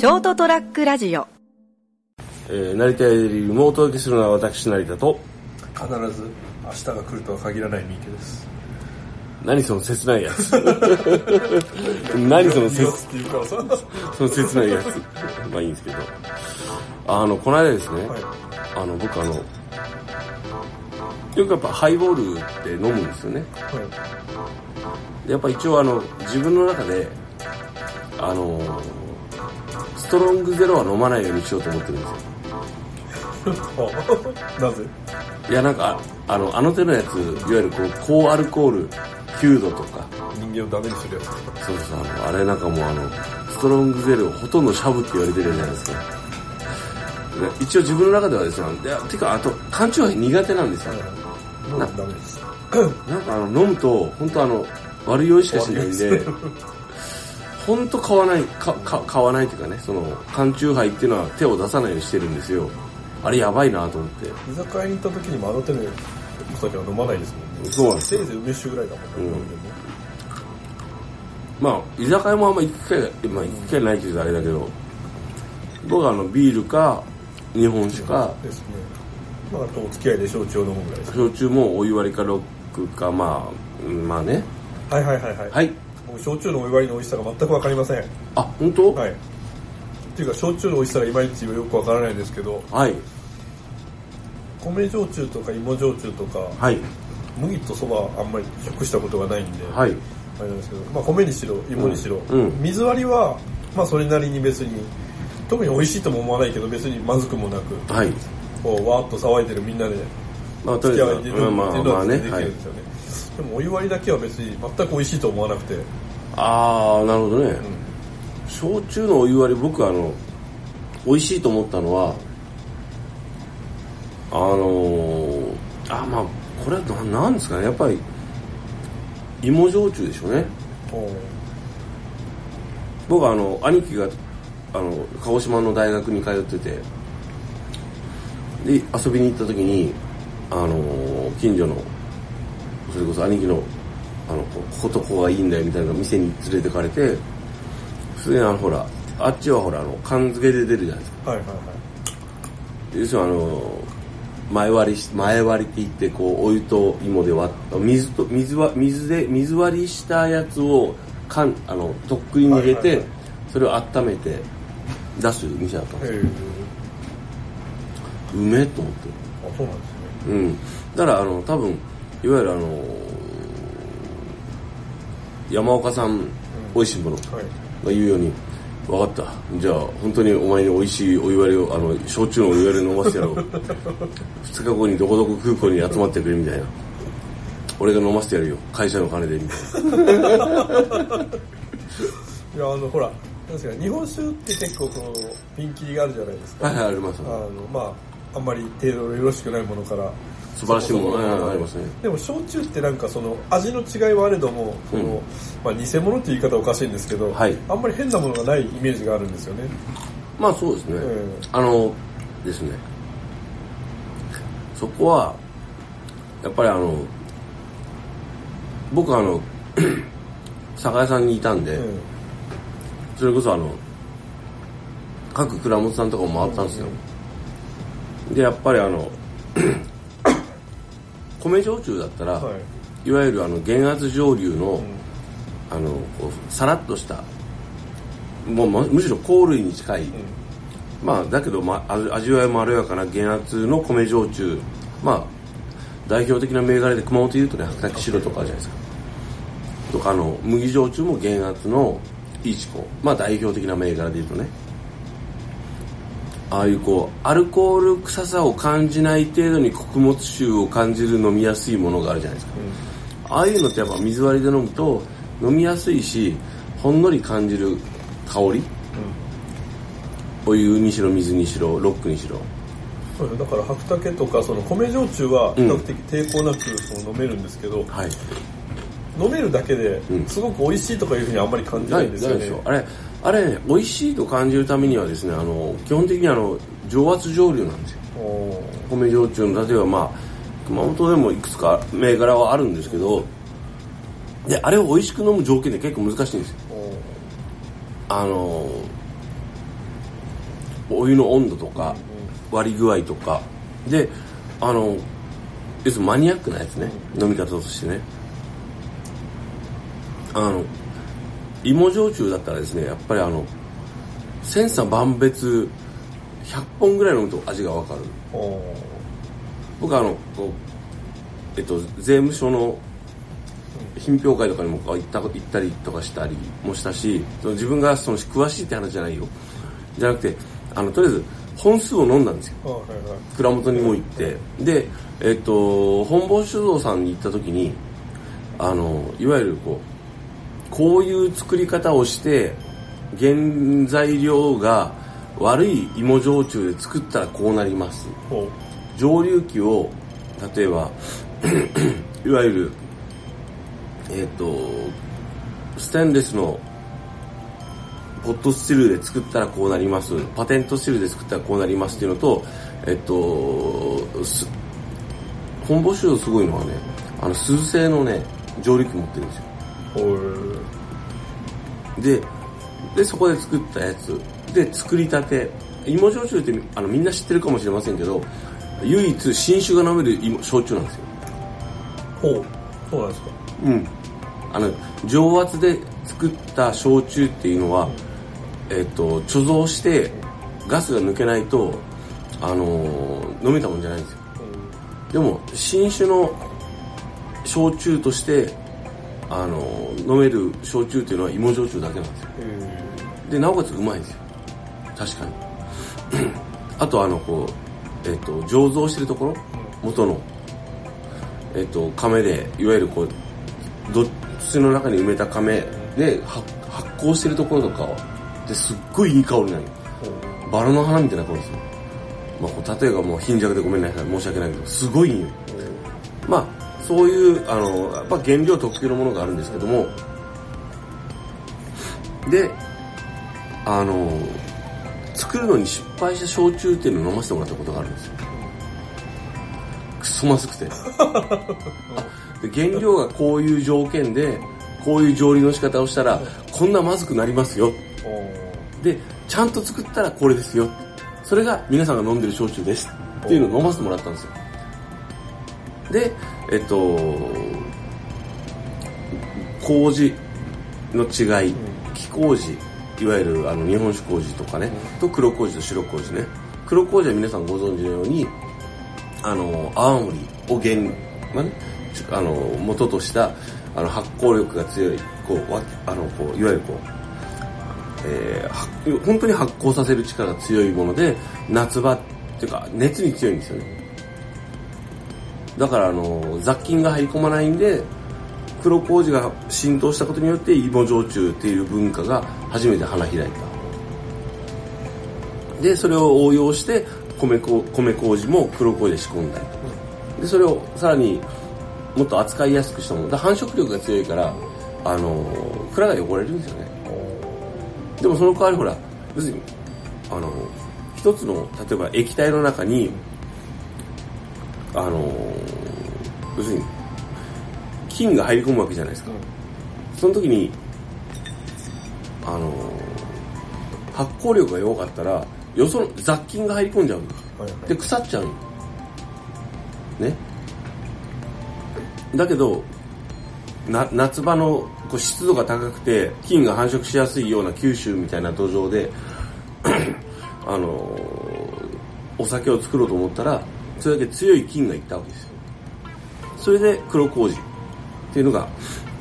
ショートトラックラジオ。えー、成田よりもお届けするのは私成田と必ず明日が来るとは限らない三池です。何その切ないやつ。何その切っていうか。らさはその切ないやつ。まあいいんですけど。あのこの間ですね、い。あの僕あのよくやっぱハイボールって飲むんですよね。はい。でやっぱ一応あの自分の中であのストロングゼロは飲まないようにしようと思ってるんですよ。あ なぜ？いやなんかああのあの手のやついわゆるこう高アルコール9度とか。人間をダメにするやつ。そうそうあのあれなんかもうあのストロングゼロほとんどシャブって言われてるじゃないですか。で一応自分の中ではですねいやてかあと缶チューハイ苦手なんですよ。もうダメです。なんかあの飲むと本当あの悪酔いしかしないんで本当買わないかか買わないっていうかねその缶チューハイっていうのは手を出さないようにしてるんですよ。あれやばいなと思って。居酒屋に行った時にもあの手のお酒は飲まないですもんね。そうなんですせいぜい梅酒ぐらいだもんね、うん。まあ居酒屋もあんま行く機会が、まあ、行く機会ないって言うとあれだけど僕はあのビールか日本酒かですね。まあお付き合いで焼酎を飲むぐらいです焼酎もお湯割りかロックかまあうんまあね。はいはいはいはい、はい僕焼酎のお湯割りの美味しさが全く分かりません。あ本当？はい。っていうか焼酎の美味しさがいまいちよく分からないんですけど。はい。米焼酎とか芋焼酎とかはい。麦とそばあんまり食したことがないんで、はい。あれなんですけど、まあ、米にしろ芋にしろ、うんうん。水割りはまあそれなりに別に特に美味しいとも思わないけど別にまずくもなくはい。こうわーっと騒いでるみんなで付き合いでるまあまあまあね。できはいるんですよね、でもお湯割りだけは別に全く美味しいと思わなくて、ああなるほどね、うん焼酎のお湯割り僕あの美味しいと思ったのはあのー、あまあこれはななんですかね。やっぱり芋焼酎でしょうね。僕あの兄貴があの鹿児島の大学に通っててで遊びに行った時にあの近所のそれこそ兄貴のあのここことここがいいんだよみたいな店に連れてかれてそれであのほらあっちはほらあの缶漬けで出るじゃないですか。はいはいはい。要するにあの前割りし前割りって言ってこうお湯と芋で割った水と水は水で水割りしたやつを缶あのとっくりに入れて、はいはいはい。それを温めて出す店だったんですよ。うめえと思って。あそうなんですね。うん。だからあの多分いわゆるあの山岡さん美味しいもの。はい。が言うように。分かった。じゃあ本当にお前に美味しいお湯割りをあの焼酎のお湯割りを飲ませてやろう。2日後にどこどこ空港に集まってくれみたいな。俺が飲ませてやるよ。会社の金でみたいな。いやあのほらなんですか日本酒って結構このピンキリがあるじゃないですか。はいはいあります。あのまああんまり程度のよろしくないものから素晴らしいものそこそこはいありますね。でも焼酎ってなんかその味の違いはあれどもその、うん。まあ、偽物って言い方はおかしいんですけど、はい。あんまり変なものがないイメージがあるんですよね。まあそうですね、えあのですね。そこはやっぱりあの僕あの 酒屋さんにいたんで、えそれこそあの各蔵元さんとかも回ったんですよ、でやっぱりあの米焼酎だったら、えはい。い、わゆるあの減圧蒸留の、うん。あのさらっとしたもうまむしろ香類に近い、まあだけど、まあ、味味わいまろやかな減圧の米焼酎。まあ代表的な銘柄で熊本でいうとね白滝白とかあるじゃないですか。とかあの麦焼酎も減圧のいちこまあ代表的な銘柄でいうとねああいうこうアルコール臭さを感じない程度に穀物臭を感じる飲みやすいものがあるじゃないですか、ああいうのってやっぱ水割りで飲むと飲みやすいしほんのり感じる香り、お湯にしろ水にしろロックにしろ。そうだから白竹とかその米焼酎は比較的抵抗なくその飲めるんですけど、はい。飲めるだけでうん。すごく美味しいとかいうふうにあんまり感じなないいんですよね。あれあれね美味しいと感じるためにはですねあの基本的にあの蒸圧蒸留なんですよ。米焼酎の例えばまあ熊本でもいくつか銘柄はあるんですけどであれを美味しく飲む条件で結構難しいんですよ。あのお湯の温度とか割り具合とか。であの要するにマニアックなやつね飲み方としてね。あの芋焼酎だったらですねやっぱりあの千差万別100本ぐらい飲むと味がわかる。僕あのこうえっと税務署の品評会とかにも行った行ったりとかしたりもしたしその自分がその詳しいって話じゃないよ。じゃなくてあのとりあえず本数を飲んだんですよ。あはいはい。蔵元にも行って。でえっと本坊酒造さんに行った時にあのいわゆるこうこういう作り方をして原材料が悪い芋焼酎で作ったらこうなります。蒸留機を例えば いわゆるえっ、とステンレスのポットスチルで作ったらこうなります。パテントスチルで作ったらこうなります。っていうのとえっ、とす本坊酒造すごいのはねあの数製のね蒸留機持ってるんですよででそこで作ったやつ。で作りたて。芋焼酎ってあのみんな知ってるかもしれませんけど唯一新酒が飲める芋焼酎なんですよ。ほう。そうなんですか。うん。あの常圧で作った焼酎っていうのは、えっと貯蔵してガスが抜けないとあのー飲めたもんじゃないんですよ。でも新酒の焼酎としてあのー飲める焼酎っていうのは芋焼酎だけなんですよ。へでなおかつうまいんですよ。確かに。あとあのこうえっ、と醸造してるところ？元の。えっ、と亀でいわゆるこうど土の中に埋めた亀では発酵してるところとかですっごいいい香りなのよほバラの花みたいな香りですよ。まあ例えばもう貧弱でごめんなさい。申し訳ないけどすごいいいよまあそういうあのやっぱ原料特有のものがあるんですけども。であの作るのに失敗した焼酎っていうのを飲ませてもらったことがあるんですよ。くそまずくて。あ で原料がこういう条件でこういう蒸留の仕方をしたらこんなまずくなりますよ。でちゃんと作ったらこれですよ。それが皆さんが飲んでる焼酎です。っていうのを飲ませてもらったんですよでえっと麹の違い木麹いわゆるあの日本酒麹とかね、と黒麹と白麹ね。黒麹は皆さんご存知のようにあの泡盛を原、まあね、ちあの元としたあの発酵力が強いこうわあのこういわゆるこうえーは本当に発酵させる力が強いもので夏場っていうか熱に強いんですよねだからあの雑菌が入り込まないんで黒麹が浸透したことによって芋焼酎っていう文化が初めて花開いた。でそれを応用して米こ米麹も黒麹で仕込んだりとか。でそれをさらにもっと扱いやすくしたもの。繁殖力が強いからあの蔵が汚れるんですよね。でもその代わりほら要するにあの一つの例えば液体の中にあの要するに菌が入り込むわけじゃないですか、その時にあの発酵力が弱かったらよその雑菌が入り込んじゃうんですはいはい。で腐っちゃうよね。だけどな夏場のこう湿度が高くて菌が繁殖しやすいような九州みたいな土壌で あのお酒を作ろうと思ったらそれだけ強い菌がいったわけですよそれで黒麹っていうのが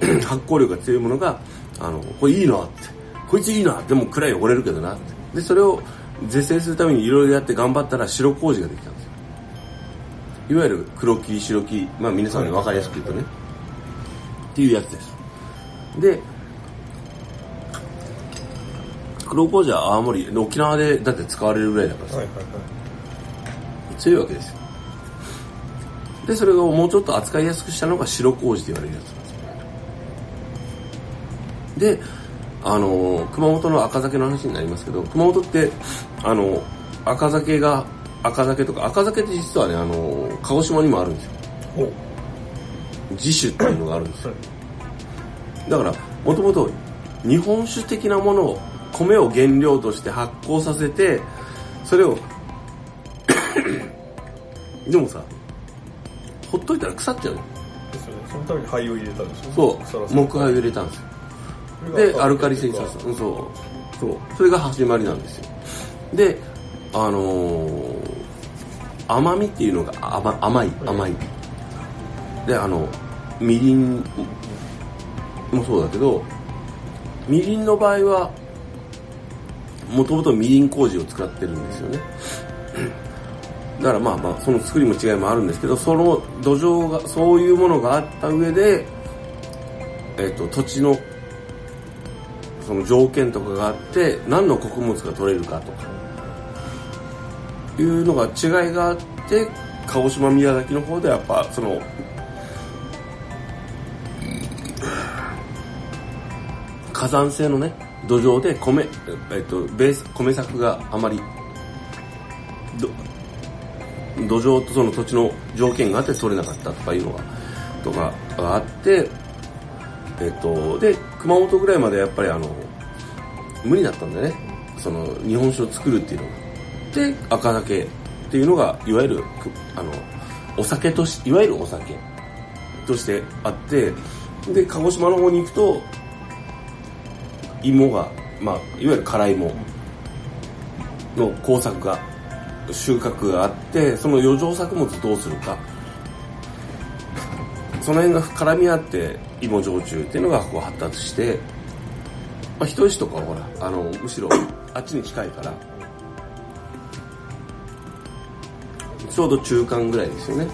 発酵力が強いものがあのこれいいなってこいついいなでも蔵汚れるけどなって。でそれを是正するためにいろいろやって頑張ったら白麹ができたんですよ。いわゆる黒木白木まあ皆さんに分かりやすく言うとね、っていうやつです。で黒麹は青森沖縄でだって使われるぐらいだからさ、はいはいはい。強いわけですよでそれをもうちょっと扱いやすくしたのが白麹と言われるやつなんです。よであの熊本の赤酒の話になりますけど熊本ってあの赤酒が赤酒とか赤酒って実はねあの鹿児島にもあるんですよ。自主っていうのがあるんですよ。だからもともと日本酒的なものを米を原料として発酵させてそれを でもさほっといたら腐っちゃうの。ですよね。そのために灰を入れたんですよね。そう。木灰を入れたんです。よでアルカリ性酸素うんそう。そう。それが始まりなんですよ。であのー甘みっていうのが甘甘い。甘い。であのみりんもそうだけどみりんの場合はもともとみりん麹を使ってるんですよねだからまあまあその作りも違いもあるんですけどその土壌がそういうものがあった上で、えっと土地のその条件とかがあって何の穀物が取れるかとかいうのが違いがあって鹿児島宮崎の方でやっぱその火山性のね土壌で米、えっと、ベース米作があまりど土壌とその土地の条件があって取れなかったとかいうのがとかがあってえっとで熊本ぐらいまでやっぱりあの無理だったんだね。その日本酒を作るっていうのがで赤酒っていうのがいわゆるあのお酒としいわゆるお酒としてあってで鹿児島の方に行くと芋が、まあ、いわゆる辛い芋の工作が収穫があってその余剰作物どうするか。その辺が絡み合って芋焼酎っていうのがこう発達して、まあ、人吉とかはほらあのむしろあっちに近いからちょうど中間ぐらいですよね。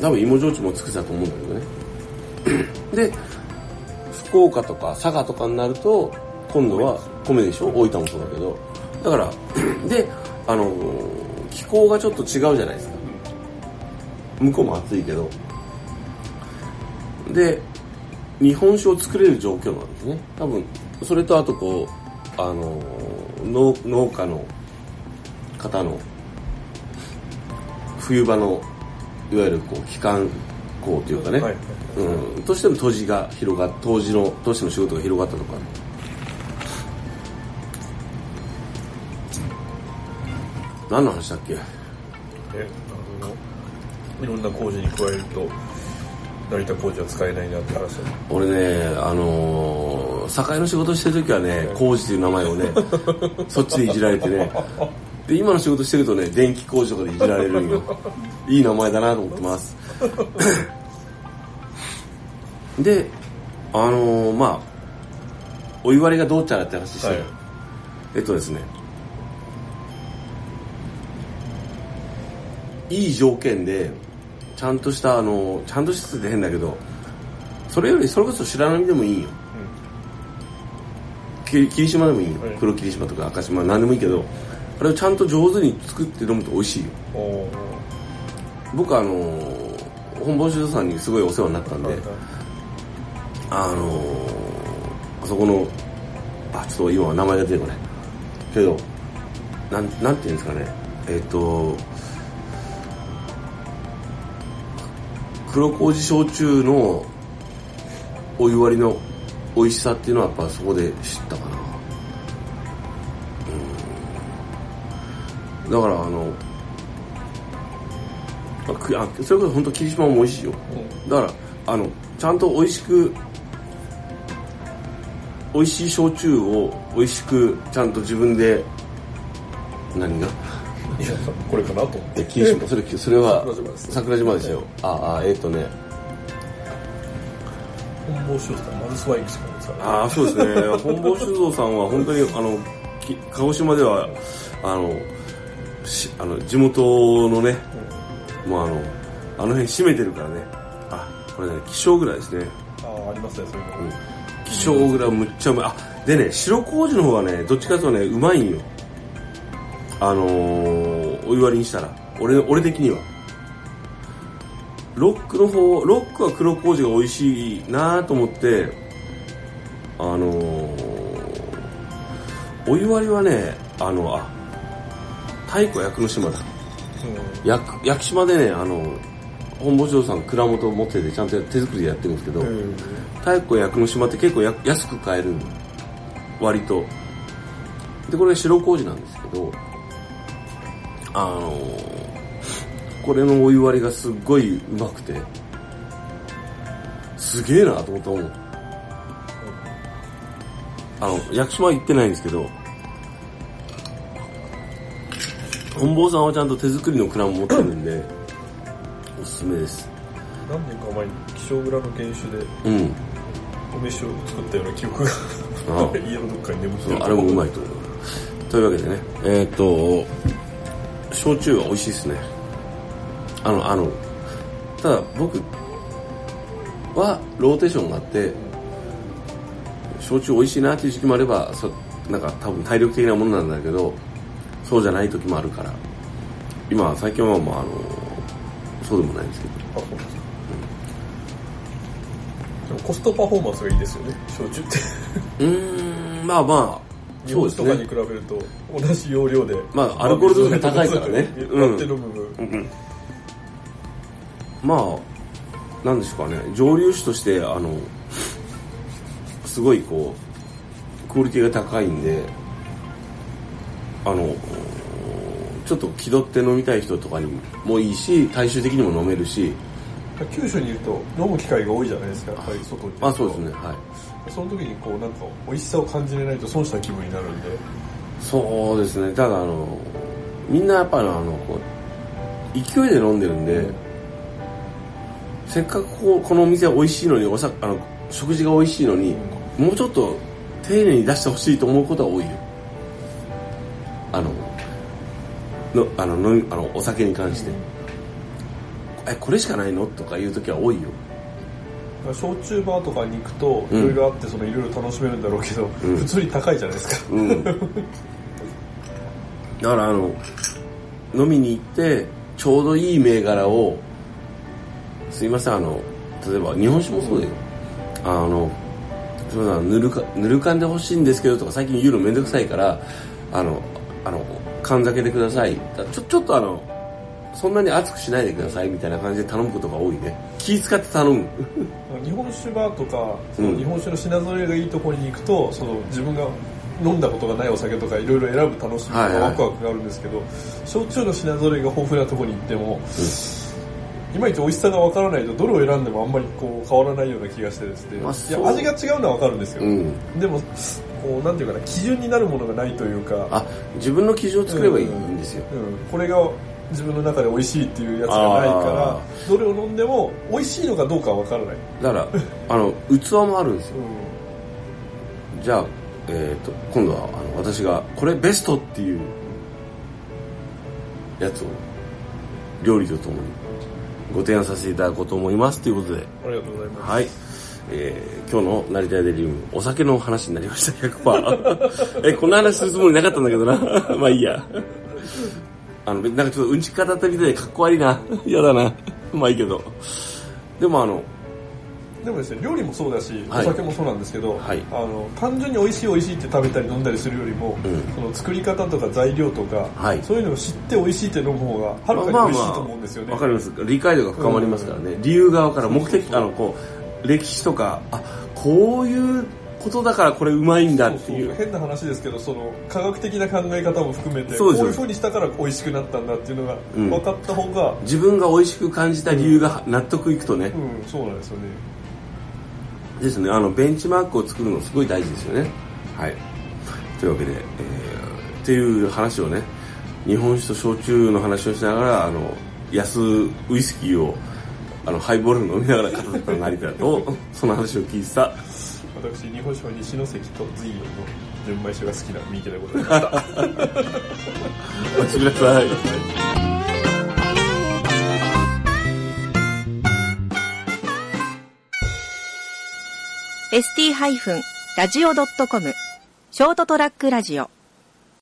多分芋焼酎も作ってたと思うんだけどね。で福岡とか佐賀とかになると今度は米でしょ？大分もそうだけど。だからであの気候がちょっと違うじゃないですか。向こうも暑いけど。で日本酒を作れる状況なんですね。多分それとあとこうあの農農家の方の冬場のいわゆるこう期間校というかね、はい。うん、としての当時が広がっ当時の当時の仕事が広がったとか何の話だっけ？えあのいろんな工事に加えると成田工事は使えないなって話だ俺ねあのー、酒屋の仕事してる時はね工事という名前をね そっちでいじられてね。で今の仕事してるとね電気工事とかでいじられるんよ。いい名前だなと思ってます。であのー、まあお湯割りがどうちゃらって話して、はい。えっとですねいい条件でちゃんとしたあのちゃんとしたって変だけどそれよりそれこそ白波でもいいよ、き霧島でもいいよ、はい。黒霧島とか赤島何でもいいけどあれをちゃんと上手に作って飲むと美味しいよ。僕あの本坊酒造さんにすごいお世話になったんで、はいあのあそこのあちょっと今は名前が出てこない。けどなんなんていうんですかね。えっ、と黒麹焼酎のお湯割りの美味しさっていうのはやっぱそこで知ったかな。うん。だからあのあそれこそ本当霧島も美味しいよ。だからあのちゃんと美味しく美味しい焼酎を美味しくちゃんと自分で何が？これかなと。思ってえ霧島それそれは桜島です桜島ですよ。ああえっ、とね。本坊酒造マルスワインしかないですからああそうですね。本坊酒造さんは本当にあのき鹿児島ではあのしあの地元のね、もうあのあの辺閉めてるからね。あこれね希少蔵ですね。ああありますねそういうの、うん。希少蔵むっちゃうまい。あでね白麹の方はねどっちかというとねうまいんよ。あのー、お湯割りにしたら俺俺的には。ロックの方ロックは黒麹が美味しいなと思ってあのー、お湯割りはねあのあ太鼓焼くの島だ。焼く焼き島でねあの本坊城さん蔵元持っててちゃんと手作りでやってるんですけど、うん。太鼓焼くの島って結構や安く買えるの。割と。でこれ白麹なんですけどあのーこれのお湯割りがすっごいうまくてすげえなと思ったもんあの屋久島は行ってないんですけど本坊さんはちゃんと手作りの蔵も持ってるんでおすすめです。何年か前に気象蔵の原酒でうん。お飯を作ったような記憶が 家のどっかに眠ってるそうあれもうまいと思う。というわけでねえーっと焼酎は美味しいですね。あのあのただ僕はローテーションがあって焼酎美味しいなっていう時期もあればそなんか多分体力的なものなんだけどそうじゃない時もあるから。今最近はまああのそうでもないんですけど。コストパフォーマンスがいいですよね焼酎って。うーんまあまあ日本酒とかにね比べると同じ容量でまあアルコール度数が高いからね。うん割って飲む分。まあ、なんでしょうかね、蒸留酒として、あの、すごいこう、クオリティが高いんで、あの、ちょっと気取って飲みたい人とかにもいいし、大衆的にも飲めるし、九州にいると飲む機会が多いじゃないですかやっぱり外にまあそうですね、はい。その時にこうなんか美味しさを感じれないと損した気分になるんで。そうですね、ただあの、みんなやっぱりあの、こう、勢いで飲んでるんで、せっかくこうこのお店は美味しいのにおさあの食事が美味しいのに、もうちょっと丁寧に出してほしいと思うことは多いよ。あののあの飲みあのお酒に関して、えこれしかないの？とかいう時は多いよ。焼酎バーとかに行くとうん。いろいろあってそのいろいろ楽しめるんだろうけど、うん。普通に高いじゃないですか。うん。だからあの飲みに行ってちょうどいい銘柄をすいませんあの例えば日本酒もそうだよ。あのすいませんぬるかぬるかんでほしいんですけどとか最近言うのめんどくさいからあのあの缶酒でください。だちょちょっとあのそんなに熱くしないでくださいみたいな感じで頼むことが多いね気使って頼む。日本酒バーとかそのうん。日本酒の品揃えがいいところに行くとその自分が飲んだことがないお酒とかいろいろ選ぶ楽しみとかはいはい。ワクワクがあるんですけど、焼酎の品揃えが豊富なところに行っても、いまいち美味しさがわからないとどれを選んでもあんまりこう変わらないような気がしてですね、いまあそう。や味が違うのはわかるんですよ、うん。でもこうなんていうかな基準になるものがないというか。あ自分の基準を作ればいいんですよ、うん、これが自分の中で美味しいっていうやつがないからあどれを飲んでも美味しいのかどうかは分からない、だからあの 器もあるんですよ。うじゃあ、えー、と今度はあの私がこれベストっていうやつを料理とともにご提案させていただこうと思いますということで。ん、ありがとうございます。はい、えー今日の成田デリウムお酒の話になりました100%えこんな話するつもりなかったんだけどな。まあいいやあのなんかちょっとうんちく語ったみたいでかっこ悪いな。嫌だな。まあいいけど。でもあのでもですね料理もそうだし、はい。お酒もそうなんですけど、はい。あの単純に美味しい美味しいって食べたり飲んだりするよりも、うん。その作り方とか材料とか、はい。そういうのを知って美味しいって飲む方がはるかに美味しいと思うんですよね、わかります。理解度が深まりますからね、理由側から目的あのこう歴史とかあこういうことだからこれうまいんだっていう。変な話ですけどその科学的な考え方も含めてこういう風にしたから美味しくなったんだっていうのがうん。分かった方が、自分が美味しく感じた理由が納得いくとね、うんそうなんですよね。ですね。あのベンチマークを作るのすごい大事ですよね。はい。というわけで、えーっていう話をね日本酒と焼酎の話をしながらあの安ウイスキーをあのハイボール飲みながら語った成田とその話を聞いてた私日本酒は西関と随陽の純米酒が好きな三池でございました。お待ちくださいー ST-radio.com ショートトラックラジオ